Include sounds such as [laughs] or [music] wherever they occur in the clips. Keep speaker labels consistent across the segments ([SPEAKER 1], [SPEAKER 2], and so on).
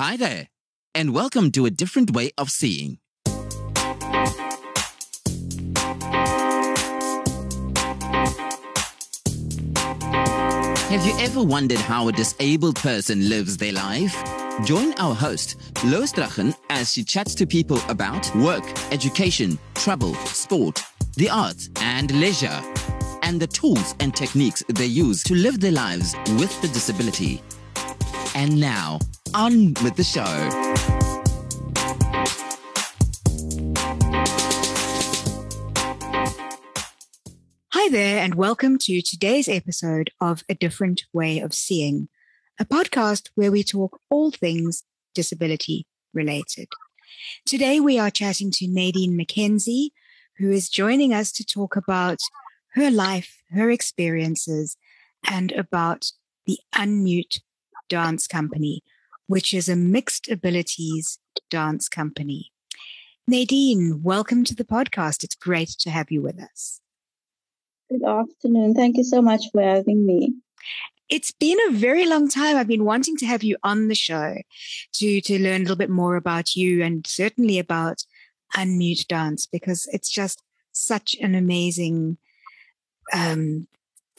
[SPEAKER 1] Hi there, and welcome to a different way of seeing. Have you ever wondered how a disabled person lives their life? Join our host, Lois Strachan, as she chats to people about work, education, travel, sport, the arts, and leisure, and the tools and techniques they use to live their lives with the disability. And now, on with the show.
[SPEAKER 2] Hi there, and welcome to today's episode of A Different Way of Seeing, a podcast where we talk all things disability related. Today, we are chatting to Nadine McKenzie, who is joining us to talk about her life, her experiences, and about the Unmute Dance Company, which is a mixed abilities dance company. Nadine, welcome to the podcast. It's great to have you with us.
[SPEAKER 3] Good afternoon. Thank you so much for having me.
[SPEAKER 2] It's been a very long time. I've been wanting to have you on the show to, to learn a little bit more about you and certainly about Unmute Dance because it's just such an amazing um,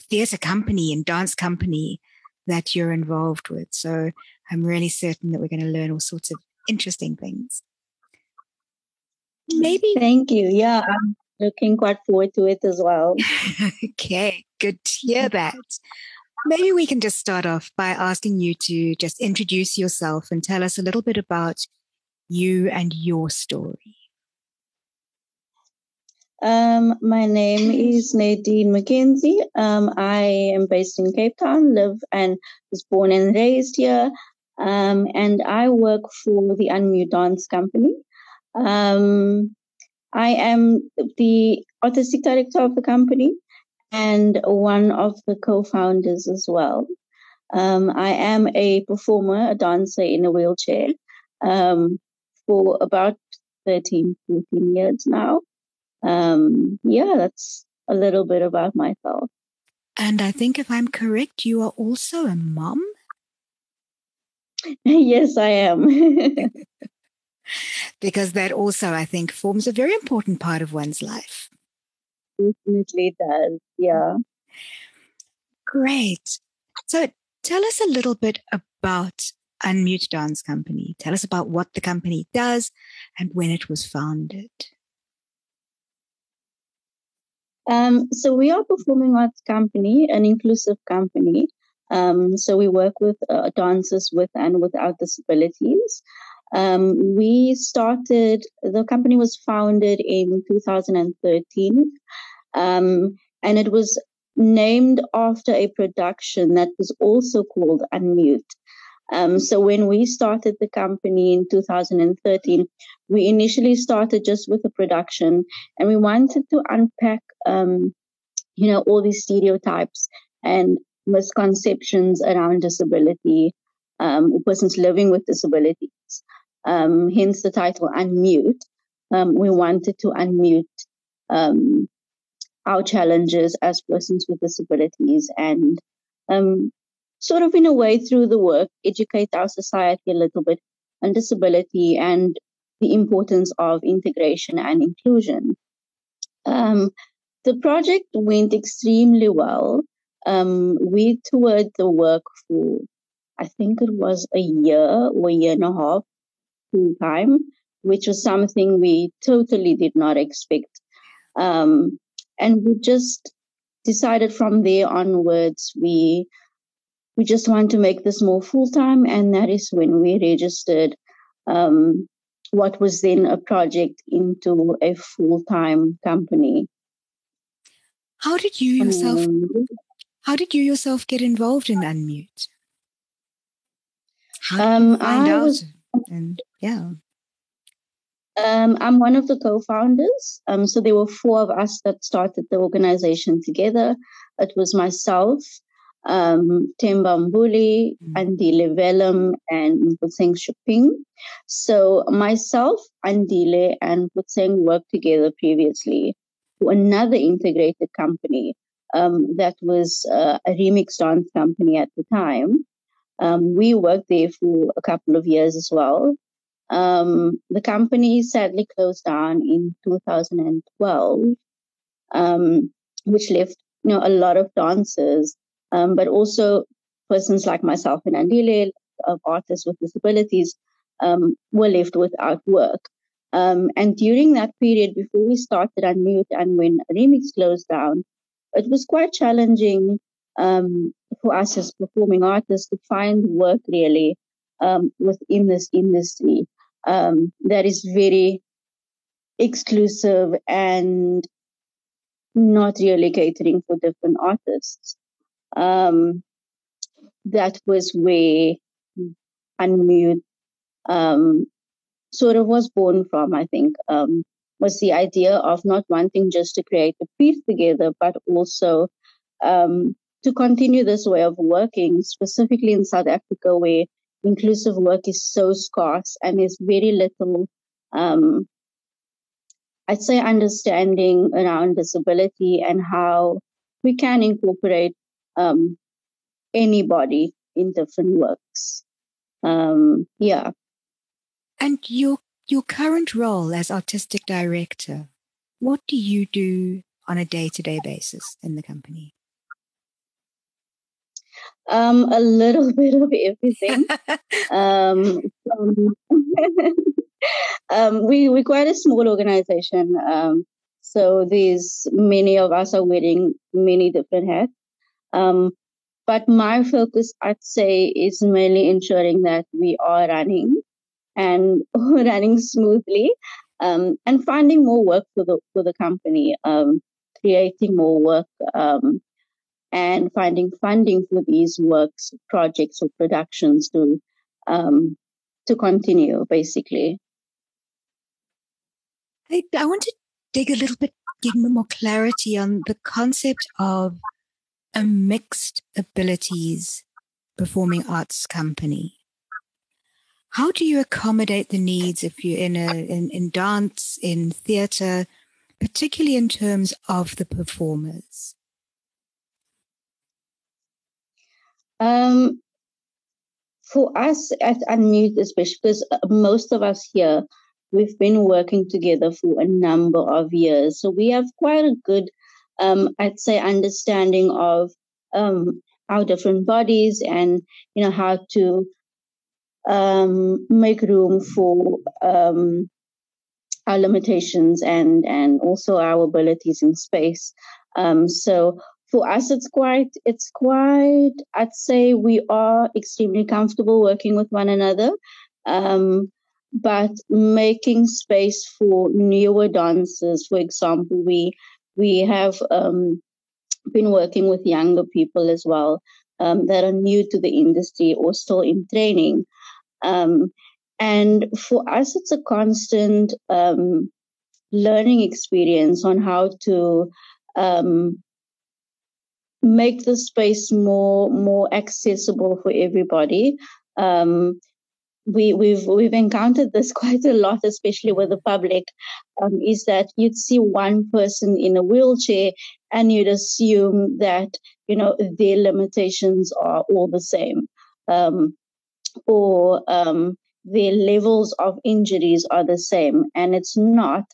[SPEAKER 2] theatre company and dance company that you're involved with. So I'm really certain that we're going to learn all sorts of interesting things. Maybe.
[SPEAKER 3] Thank you. Yeah, I'm looking quite forward to it as well. [laughs]
[SPEAKER 2] okay, good to hear that. Maybe we can just start off by asking you to just introduce yourself and tell us a little bit about you and your story.
[SPEAKER 3] Um, my name is Nadine McKenzie. Um, I am based in Cape Town, live and was born and raised here. Um, and I work for the Unmute Dance Company. Um, I am the artistic director of the company and one of the co-founders as well. Um, I am a performer, a dancer in a wheelchair um, for about 13, 14 years now um, yeah, that's a little bit about myself.
[SPEAKER 2] And I think if I'm correct, you are also a mom. [laughs]
[SPEAKER 3] yes, I am. [laughs]
[SPEAKER 2] because that also, I think, forms a very important part of one's life.
[SPEAKER 3] Definitely does. Yeah.
[SPEAKER 2] Great. So tell us a little bit about Unmute Dance Company. Tell us about what the company does and when it was founded.
[SPEAKER 3] Um, so we are performing arts company, an inclusive company. Um, so we work with uh, dancers with and without disabilities. Um, we started, the company was founded in 2013. Um, and it was named after a production that was also called Unmute. Um, so when we started the company in 2013, we initially started just with the production and we wanted to unpack, um, you know, all these stereotypes and misconceptions around disability, um, persons living with disabilities. Um, hence the title Unmute. Um, we wanted to unmute um, our challenges as persons with disabilities and um, sort of in a way through the work educate our society a little bit on disability and the importance of integration and inclusion. Um, the project went extremely well. Um, we toured the work for, I think it was a year or a year and a half full time, which was something we totally did not expect. Um, and we just decided from there onwards, we we just want to make this more full time, and that is when we registered um, what was then a project into a full time company.
[SPEAKER 2] How did you yourself? Um, how did you yourself get involved in Unmute? Um, I? Was, and yeah.
[SPEAKER 3] Um, I'm one of the co-founders. Um, so there were four of us that started the organization together. It was myself, um, Themba Mbuli, mm-hmm. Andile and Putseng Shuping. So myself, Andile, and Putseng worked together previously to another integrated company um, that was uh, a remix dance company at the time. Um, we worked there for a couple of years as well. Um, the company sadly closed down in 2012, um, which left you know a lot of dancers, um, but also persons like myself and Andile, of artists with disabilities, um, were left without work. Um, and during that period, before we started Unmute and when Remix closed down, it was quite challenging um, for us as performing artists to find work really um, within this industry um, that is very exclusive and not really catering for different artists. Um, that was where Unmute um, sort of was born from, I think, um, was the idea of not wanting just to create a piece together, but also um, to continue this way of working, specifically in South Africa, where inclusive work is so scarce and there's very little, um, I'd say, understanding around disability and how we can incorporate um, anybody in different works. Um, yeah.
[SPEAKER 2] And your your current role as artistic director, what do you do on a day to day basis in the company?
[SPEAKER 3] Um, a little [laughs] bit of everything. [laughs] um, [laughs] um, we we're quite a small organization, um, so there's many of us are wearing many different hats. Um, but my focus, I'd say, is mainly ensuring that we are running and [laughs] running smoothly, um, and finding more work for the for the company, um, creating more work, um, and finding funding for these works, projects, or productions to um, to continue, basically.
[SPEAKER 2] I, I want to dig a little bit, give more clarity on the concept of a mixed abilities performing arts company. How do you accommodate the needs if you're in a in, in dance, in theatre, particularly in terms of the performers?
[SPEAKER 3] Um, for us at Unmute, especially because uh, most of us here, we've been working together for a number of years. So we have quite a good, um, I'd say, understanding of um, our different bodies and, you know, how to um, make room for um, our limitations and and also our abilities in space. Um, so for us, it's quite it's quite. I'd say we are extremely comfortable working with one another. Um, but making space for newer dancers, for example, we we have um, been working with younger people as well um, that are new to the industry or still in training. Um, and for us, it's a constant um, learning experience on how to um, make the space more more accessible for everybody. Um, we, we've we've encountered this [laughs] quite a lot, especially with the public, um, is that you'd see one person in a wheelchair and you'd assume that you know their limitations are all the same. Um, or um, their levels of injuries are the same, and it's not.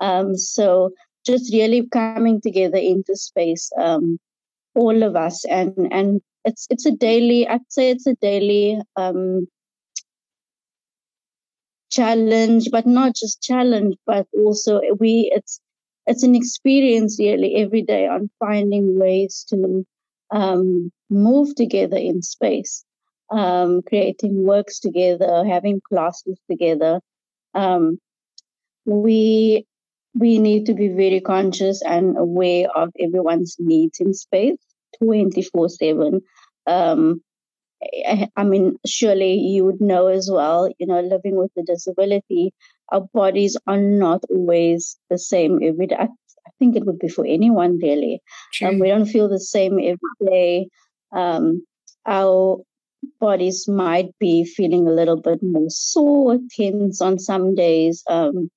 [SPEAKER 3] Um, so just really coming together into space, um, all of us, and and it's it's a daily. I'd say it's a daily um, challenge, but not just challenge, but also we. It's it's an experience really every day on finding ways to um, move together in space um, creating works together, having classes together. Um, we we need to be very conscious and aware of everyone's needs in space 24 7 um, I, mean surely you would know as well you know living with a disability our bodies are not always the same every day. I, I think it would be for anyone really. Um, we don't feel the same every day. Um, our bodies might be feeling a little bit more sore, tense on some days. Um,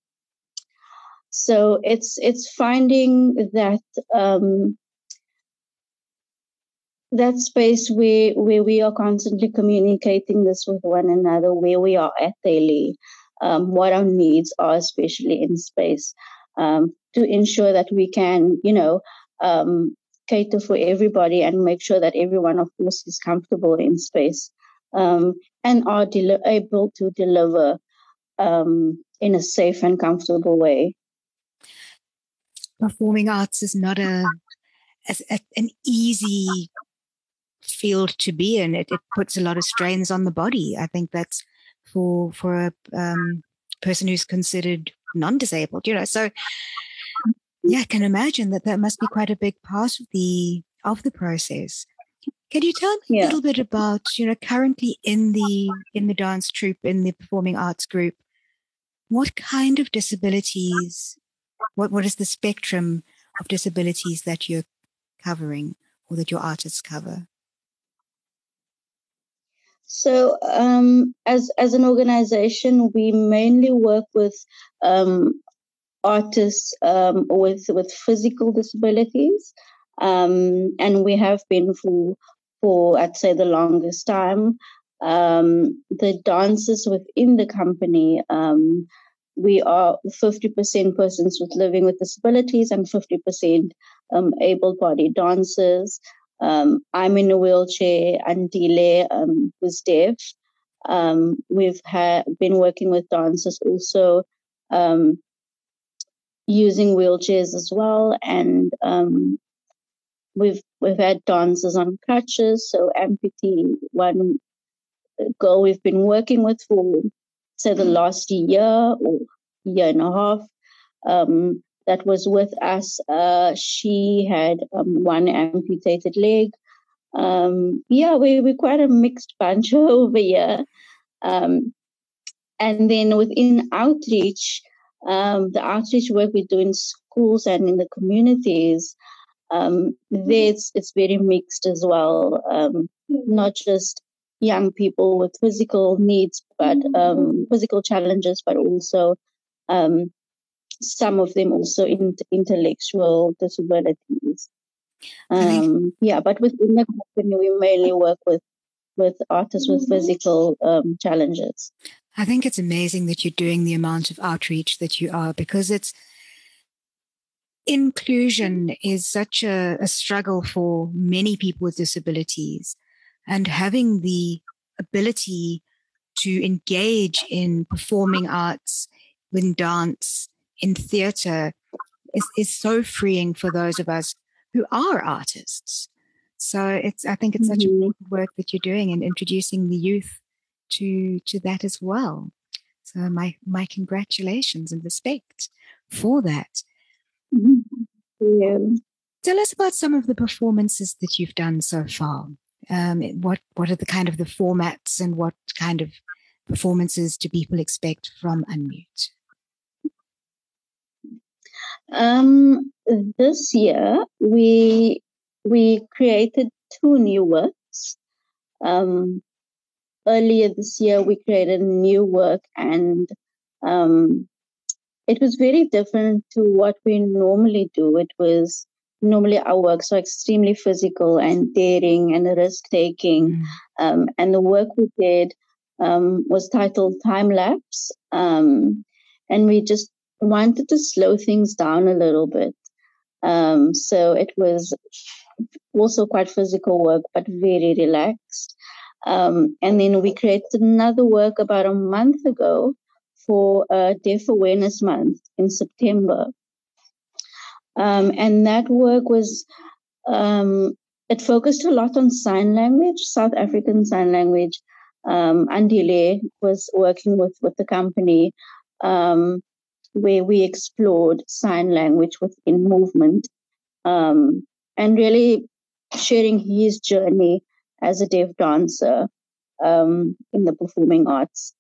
[SPEAKER 3] so it's it's finding that um, that space where where we are constantly communicating this with one another, where we are at daily, um, what our needs are, especially in space, um, to ensure that we can, you know, um, cater for everybody and make sure that everyone, of course, is comfortable in space um, and are del- able to deliver um, in a safe and comfortable way.
[SPEAKER 2] Performing arts is not a, an easy field to be in. It, it puts a lot of strains on the body. I think that's for for a um, person who's considered non-disabled. You know, so yeah, I can imagine that that must be quite a big part of the of the process. Can you tell me yeah. a little bit about you know currently in the in the dance troupe in the performing arts group, what kind of disabilities, what what is the spectrum of disabilities that you're covering or that your artists cover?
[SPEAKER 3] So, um, as as an organization, we mainly work with um, artists um, with with physical disabilities, um, and we have been for for I'd say the longest time. Um, the dancers within the company, um, we are 50% persons with living with disabilities and 50% able-bodied dancers. Um, I'm in a wheelchair, and Andile um, was deaf. Um, we've ha- been working with dancers also um, using wheelchairs as well, and um, we've we've had dancers on crutches. So amputee one girl we've been working with for say the last year or year and a half. Um, that was with us. Uh, she had um, one amputated leg. Um, yeah, we, we're quite a mixed bunch [laughs] over here. Um, and then within outreach, um, the outreach work we do in schools and in the communities, um, there's, it's very mixed as well. Um, not just young people with physical needs, but physical challenges, but also um, some of them also in, intellectual disabilities. Um, yeah, but within the company, we mainly work with with artists with physical um, challenges.
[SPEAKER 2] I think it's amazing that you're doing the amount of outreach that you are because it's inclusion is such a, a struggle for many people with disabilities and having the ability to engage in performing arts, in dance, in theatre is, is so freeing for those of us who are artists. So it's I think it's such mm-hmm. important work that you're doing in introducing the youth to to that as well. So my my congratulations and respect for that.
[SPEAKER 3] Mm-hmm. Yeah.
[SPEAKER 2] Tell us about some of the performances that you've done so far. Um, what what are the kind of the formats and what kind of performances do people expect from Unmute?
[SPEAKER 3] Um, this year we we created two new works. Um, earlier this year we created a new work and um, it was very different to what we normally do. It was normally our works are extremely physical and daring and risk taking. Mm. Um, and the work we did um, was titled Time Lapse. Um, and we just wanted to slow things down a little bit. Um, so it was also quite physical work, but very relaxed. Um, and then we created another work about a month ago for uh, Deaf Awareness Month in September. Um, and that work was, um, it focused a lot on sign language, South African Sign Language. Um, Andile was working with, with the company um, where we explored sign language within movement um, and really sharing his journey as a deaf dancer um, in the performing arts.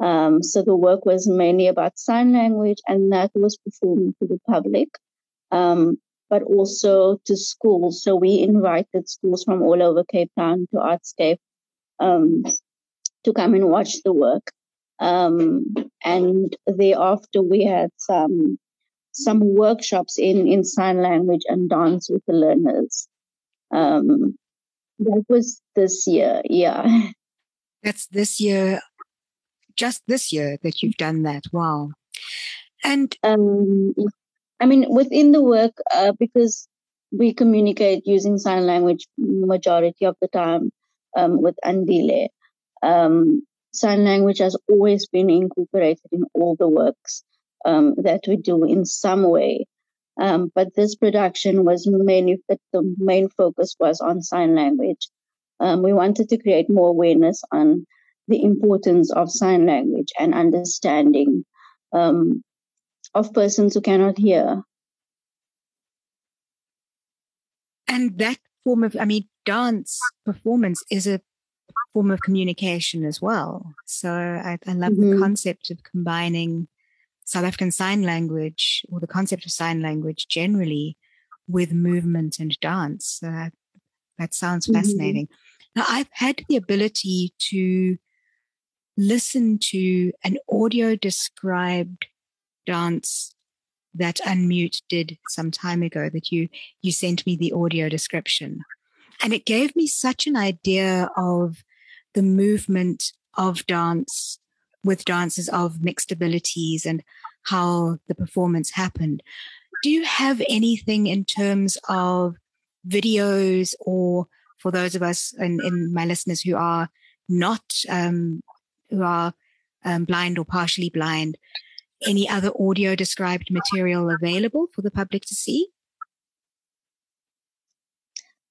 [SPEAKER 3] Um, so the work was mainly about sign language, and that was performed to the public, um, but also to schools. So we invited schools from all over Cape Town to Artscape um, to come and watch the work. Um, and thereafter, we had some some workshops in in sign language and dance with the learners. Um, That was this year, yeah. [laughs]
[SPEAKER 2] That's this year, just this year that you've done that. Wow. And
[SPEAKER 3] um, I mean, within the work, uh, because we communicate using sign language majority of the time um, with Andile. Um, sign language has always been incorporated in all the works um, that we do in some way. Um, but this production was mainly the main focus was on sign language. Um, we wanted to create more awareness on the importance of sign language and understanding um, of persons who cannot hear.
[SPEAKER 2] And that form of, I mean, dance performance is a form of communication as well. So I, I love mm-hmm. the concept of combining South African Sign Language or the concept of sign language generally with movement and dance. Uh, that sounds mm-hmm. fascinating. Now, I've had the ability to listen to an audio described dance that Unmute did some time ago that you you sent me the audio description. And it gave me such an idea of the movement of dance with dancers of mixed abilities and how the performance happened. Do you have anything in terms of videos or for those of us and, and my listeners who are not um, who are um, blind or partially blind, any other audio described material available for the public to see?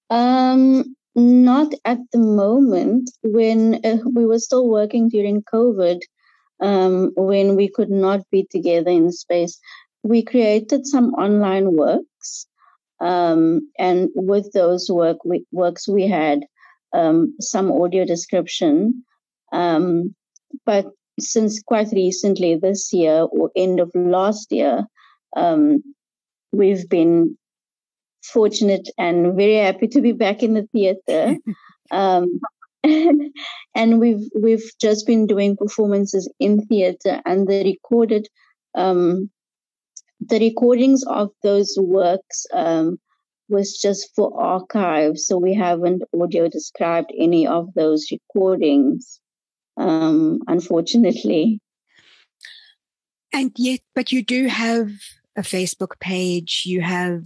[SPEAKER 3] Um, not at the moment. When uh, we were still working during COVID, um, when we could not be together in space, we created some online works. Um, and with those work we, works, we had um, some audio description. Um, but since quite recently, this year or end of last year, um, we've been fortunate and very happy to be back in the theater. [laughs] um, [laughs] and we've we've just been doing performances in theater and the recorded um, the recordings of those works um, was just for archives so we haven't audio described any of those recordings um, unfortunately.
[SPEAKER 2] And yet, but you do have a Facebook page. You have,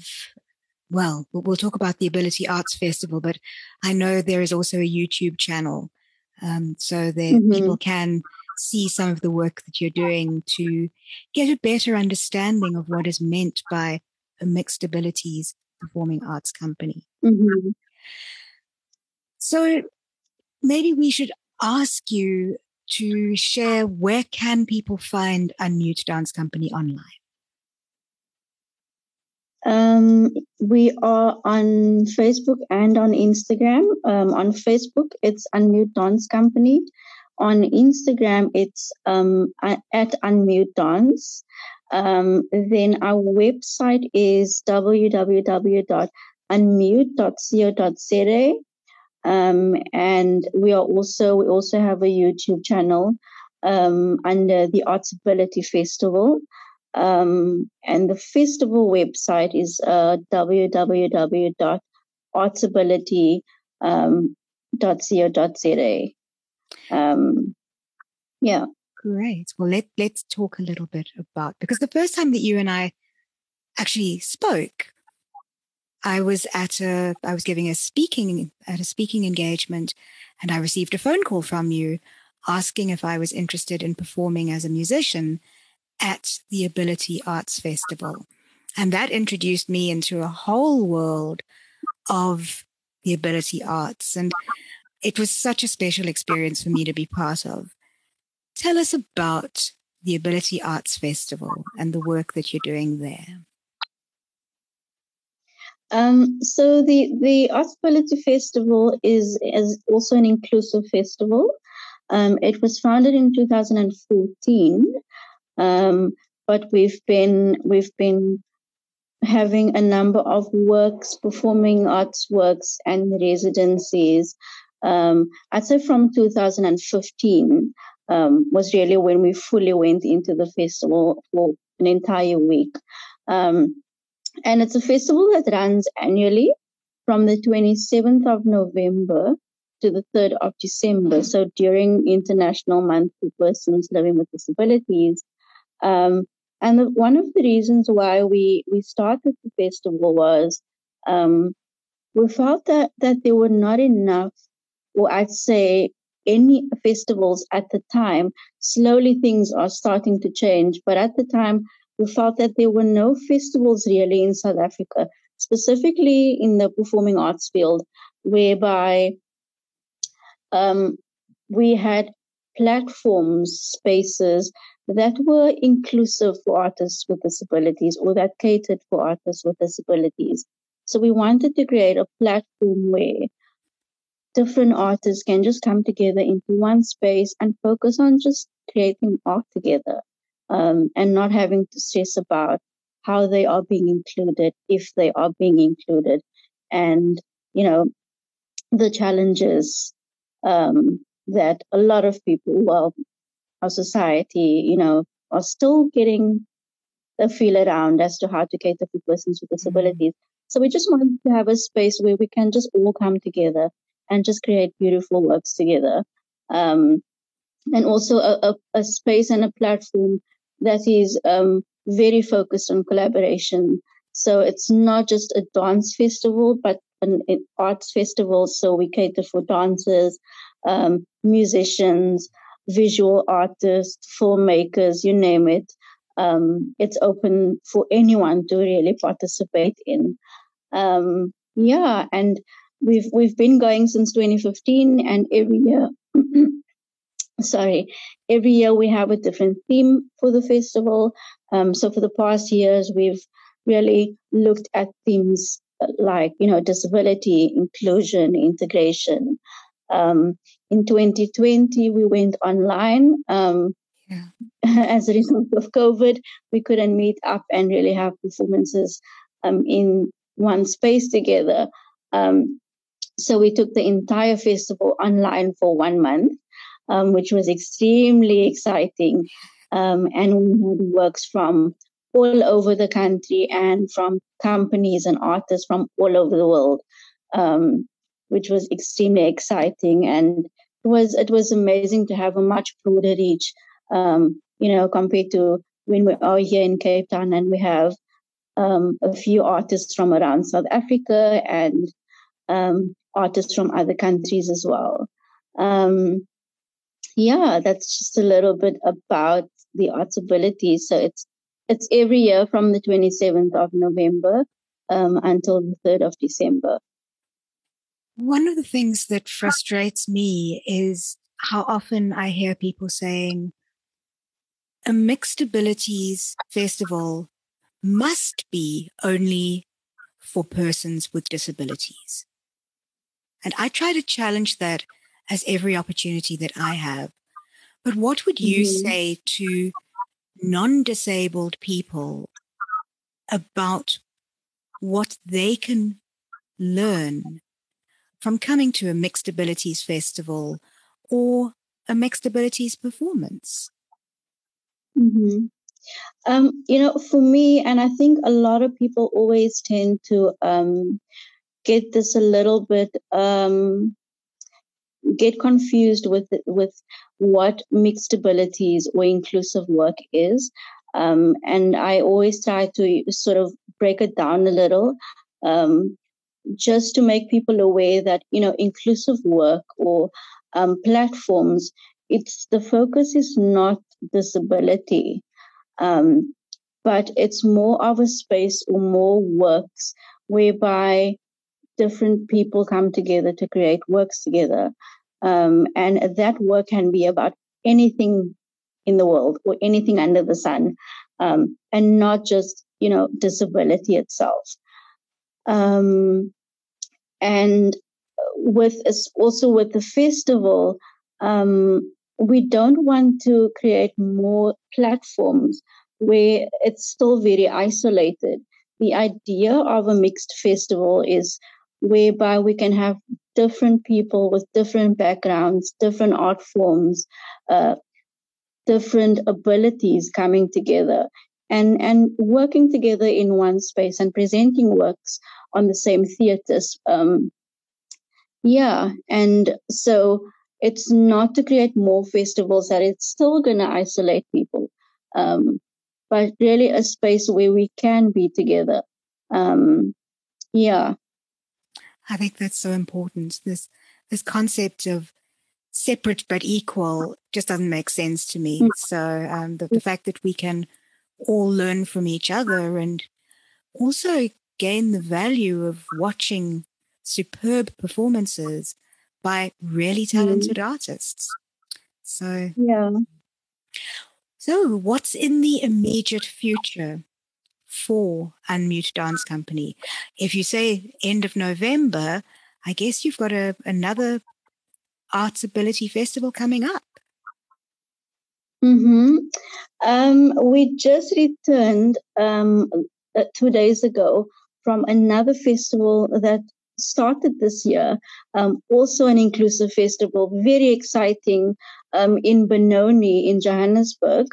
[SPEAKER 2] well, we'll talk about the Ability Arts Festival, but I know there is also a YouTube channel. Um, so that mm-hmm. people can see some of the work that you're doing to get a better understanding of what is meant by a mixed abilities performing arts company.
[SPEAKER 3] Mm-hmm.
[SPEAKER 2] So maybe we should ask you to share where can people find Unmute Dance Company online?
[SPEAKER 3] Um, we are on Facebook and on Instagram. Um, on Facebook, it's Unmute Dance Company. On Instagram, it's um, at Unmute Dance. Um, then our website is www.unmute.co.za. Um, and we are also we also have a YouTube channel um, under the Artsability Festival. Um, and the festival website is uh, www.artsability.co.za. Um, yeah.
[SPEAKER 2] Great. Well, let, let's talk a little bit about, because the first time that you and I actually spoke, I was at a, I was giving a speaking, at a speaking engagement and I received a phone call from you asking if I was interested in performing as a musician at the Ability Arts Festival. And that introduced me into a whole world of the ability arts. And it was such a special experience for me to be part of. Tell us about the Ability Arts Festival and the work that you're doing there.
[SPEAKER 3] Um, so the the Artsability Festival is is also an inclusive festival. Um, it was founded in 2014, um, but we've been we've been having a number of works, performing arts works, and residencies. Um, I'd say from 2015 um, was really when we fully went into the festival for an entire week. Um, and it's a festival that runs annually. from the 27th of November to the 3rd of December. So during International Month for Persons Living with Disabilities. Um, and the, one of the reasons why we, we started the festival was um, we felt that, that there were not enough, or I'd say any festivals at the time. Slowly things are starting to change, but at the time we felt that there were no festivals really in South Africa, specifically in the performing arts field, whereby um, we had platforms, spaces that were inclusive for artists with disabilities or that catered for artists with disabilities. So we wanted to create a platform where different artists can just come together into one space and focus on just creating art together um, and not having to stress about how they are being included, if they are being included, and, you know, the challenges um, that a lot of people, well, our society, you know, are still getting a feel around as to how to cater for persons with mm-hmm. disabilities. So we just wanted to have a space where we can just all come together and just create beautiful works together. Um, and also a, a, a, space and a platform that is um, very focused on collaboration. So it's not just a dance festival, but an, an arts festival. So we cater for dancers, um, musicians, visual artists, filmmakers, you name it. Um, it's open for anyone to really participate in. Um, yeah, and we've we've been going since 2015, and every year, [clears throat] sorry, every year we have a different theme for the festival. Um, so for the past years, we've really looked at themes like you know disability, inclusion, integration. Um, in 2020, we went online. Um, yeah. [laughs] As a result of COVID, we couldn't meet up and really have performances um, in one space together. Um, so we took the entire festival online for one month, um, which was extremely exciting. Um, and we had works from all over the country and from companies and artists from all over the world, um, which was extremely exciting. And was it was amazing to have a much broader reach, um, you know, compared to when we are here in Cape Town and we have um, a few artists from around South Africa and um, artists from other countries as well. Um, yeah, that's just a little bit about the arts ability. So it's it's every year from the 27th of November um, until the 3rd of December.
[SPEAKER 2] One of the things that frustrates me is how often I hear people saying a mixed abilities festival must be only for persons with disabilities. And I try to challenge that as every opportunity that I have. But what would you mm-hmm. say to non disabled people about what they can learn from coming to a mixed abilities festival or a mixed abilities performance?
[SPEAKER 3] Mm-hmm. Um, you know, for me, and I think a lot of people always tend to um, get this a little bit um, get confused with with what mixed abilities or inclusive work is. Um, and I always try to sort of break it down a little, um, just to make people aware that you know inclusive work or um, platforms. It's the focus is not disability, um, but it's more of a space or more works whereby different people come together to create works together. Um, and that work can be about anything in the world or anything under the sun, um, and not just, you know, disability itself. Um, and with also with the festival, um, we don't want to create more platforms where it's still very isolated. The idea of a mixed festival is whereby we can have different people with different backgrounds, different art forms, uh, different abilities coming together and and working together in one space and presenting works on the same theaters. Um, yeah, and so it's not to create more festivals that it's still going to isolate people, um, but really a space where we can be together. Um, yeah,
[SPEAKER 2] I think that's so important. This this concept of separate but equal just doesn't make sense to me. Mm. So um, the, the fact that we can all learn from each other and also gain the value of watching superb performances by really talented mm. artists. So,
[SPEAKER 3] yeah.
[SPEAKER 2] So, what's in the immediate future for Unmute Dance Company? If you say end of November, I guess you've got a, another Arts Ability Festival coming up.
[SPEAKER 3] Mm-hmm. Um, we just returned um, uh, two days ago from another festival that started this year, um, also an inclusive festival, very exciting um, in Benoni in Johannesburg.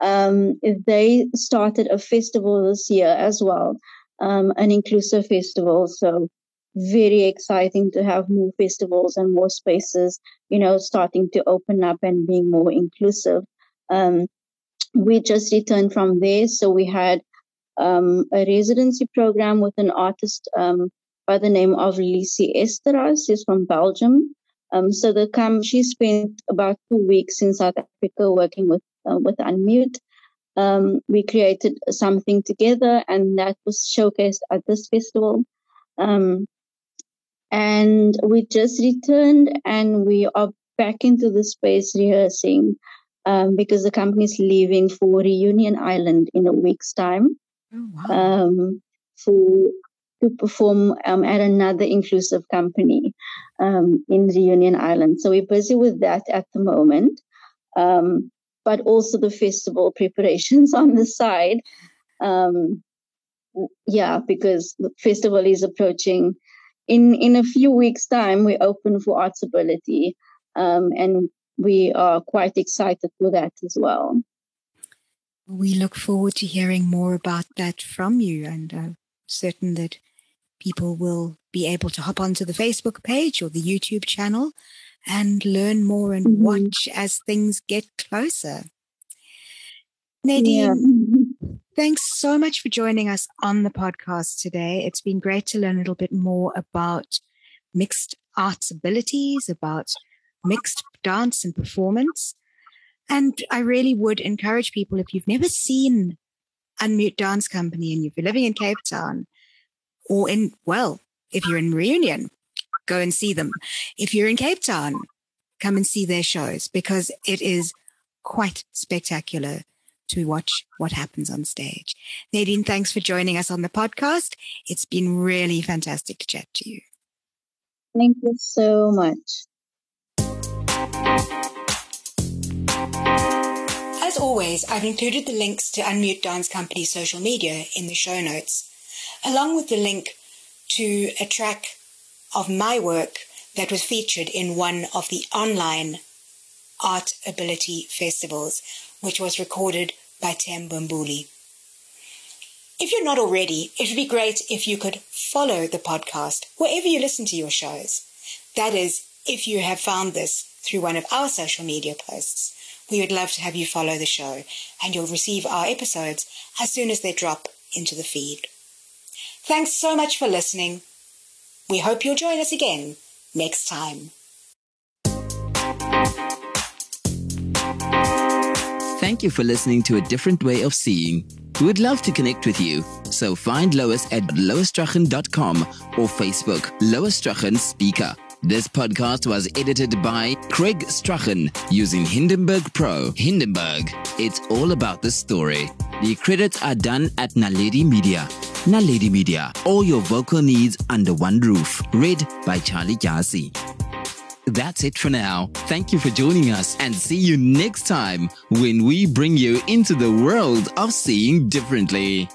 [SPEAKER 3] Um, they started a festival this year as well, um, an inclusive festival. So very exciting to have more festivals and more spaces, you know, starting to open up and being more inclusive. Um, we just returned from there. So we had um, a residency program with an artist um, by the name of Lisi Estaras. She's from Belgium. Um, so the she spent about two weeks in South Africa working with uh, with Unmute. Um, we created something together, and that was showcased at this festival. Um, and we just returned, and we are back into the space rehearsing um, because the company is leaving for Reunion Island in a week's time. Oh, wow. um, for to perform um, at another inclusive company um, in Reunion Island. So we're busy with that at the moment, um, but also the festival [laughs] preparations on the side. Um, yeah, because the festival is approaching. In in a few weeks' time, we open for Artsability. Um, and we are quite excited for that as well.
[SPEAKER 2] We look forward to hearing more about that from you and I'm certain that people will be able to hop onto the Facebook page or the YouTube channel and learn more and mm-hmm. watch as things get closer. Nadine, yeah. [laughs] thanks so much for joining us on the podcast today. It's been great to learn a little bit more about mixed arts abilities, about mixed dance and performance. And I really would encourage people if you've never seen Unmute Dance Company and you're living in Cape Town or in, well, if you're in Reunion, go and see them. If you're in Cape Town, come and see their shows because it is quite spectacular to watch what happens on stage. Nadine, thanks for joining us on the podcast. It's been really fantastic to chat to you.
[SPEAKER 3] Thank you so much.
[SPEAKER 2] As always, I've included the links to Unmute Dance Company's social media in the show notes, along with the link to a track of my work that was featured in one of the online Art Ability Festivals, which was recorded by Themba Mbuli. If you're not already, it would be great if you could follow the podcast wherever you listen to your shows. That is, if you have found this through one of our social media posts. We would love to have you follow the show, and you'll receive our episodes as soon as they drop into the feed. Thanks so much for listening. We hope you'll join us again next time.
[SPEAKER 1] Thank you for listening to A Different Way of Seeing. We would love to connect with you, so find Lois at loisstrachan.com or Facebook Lois Strachan Speaker. This podcast was edited by Craig Strachan using Hindenburg Pro. Hindenburg, it's all about the story. The credits are done at Naledi Media. Naledi Media, all your vocal needs under one roof. Read by Charlie Dyasi. That's it for now. Thank you for joining us and see you next time when we bring you into the world of seeing differently.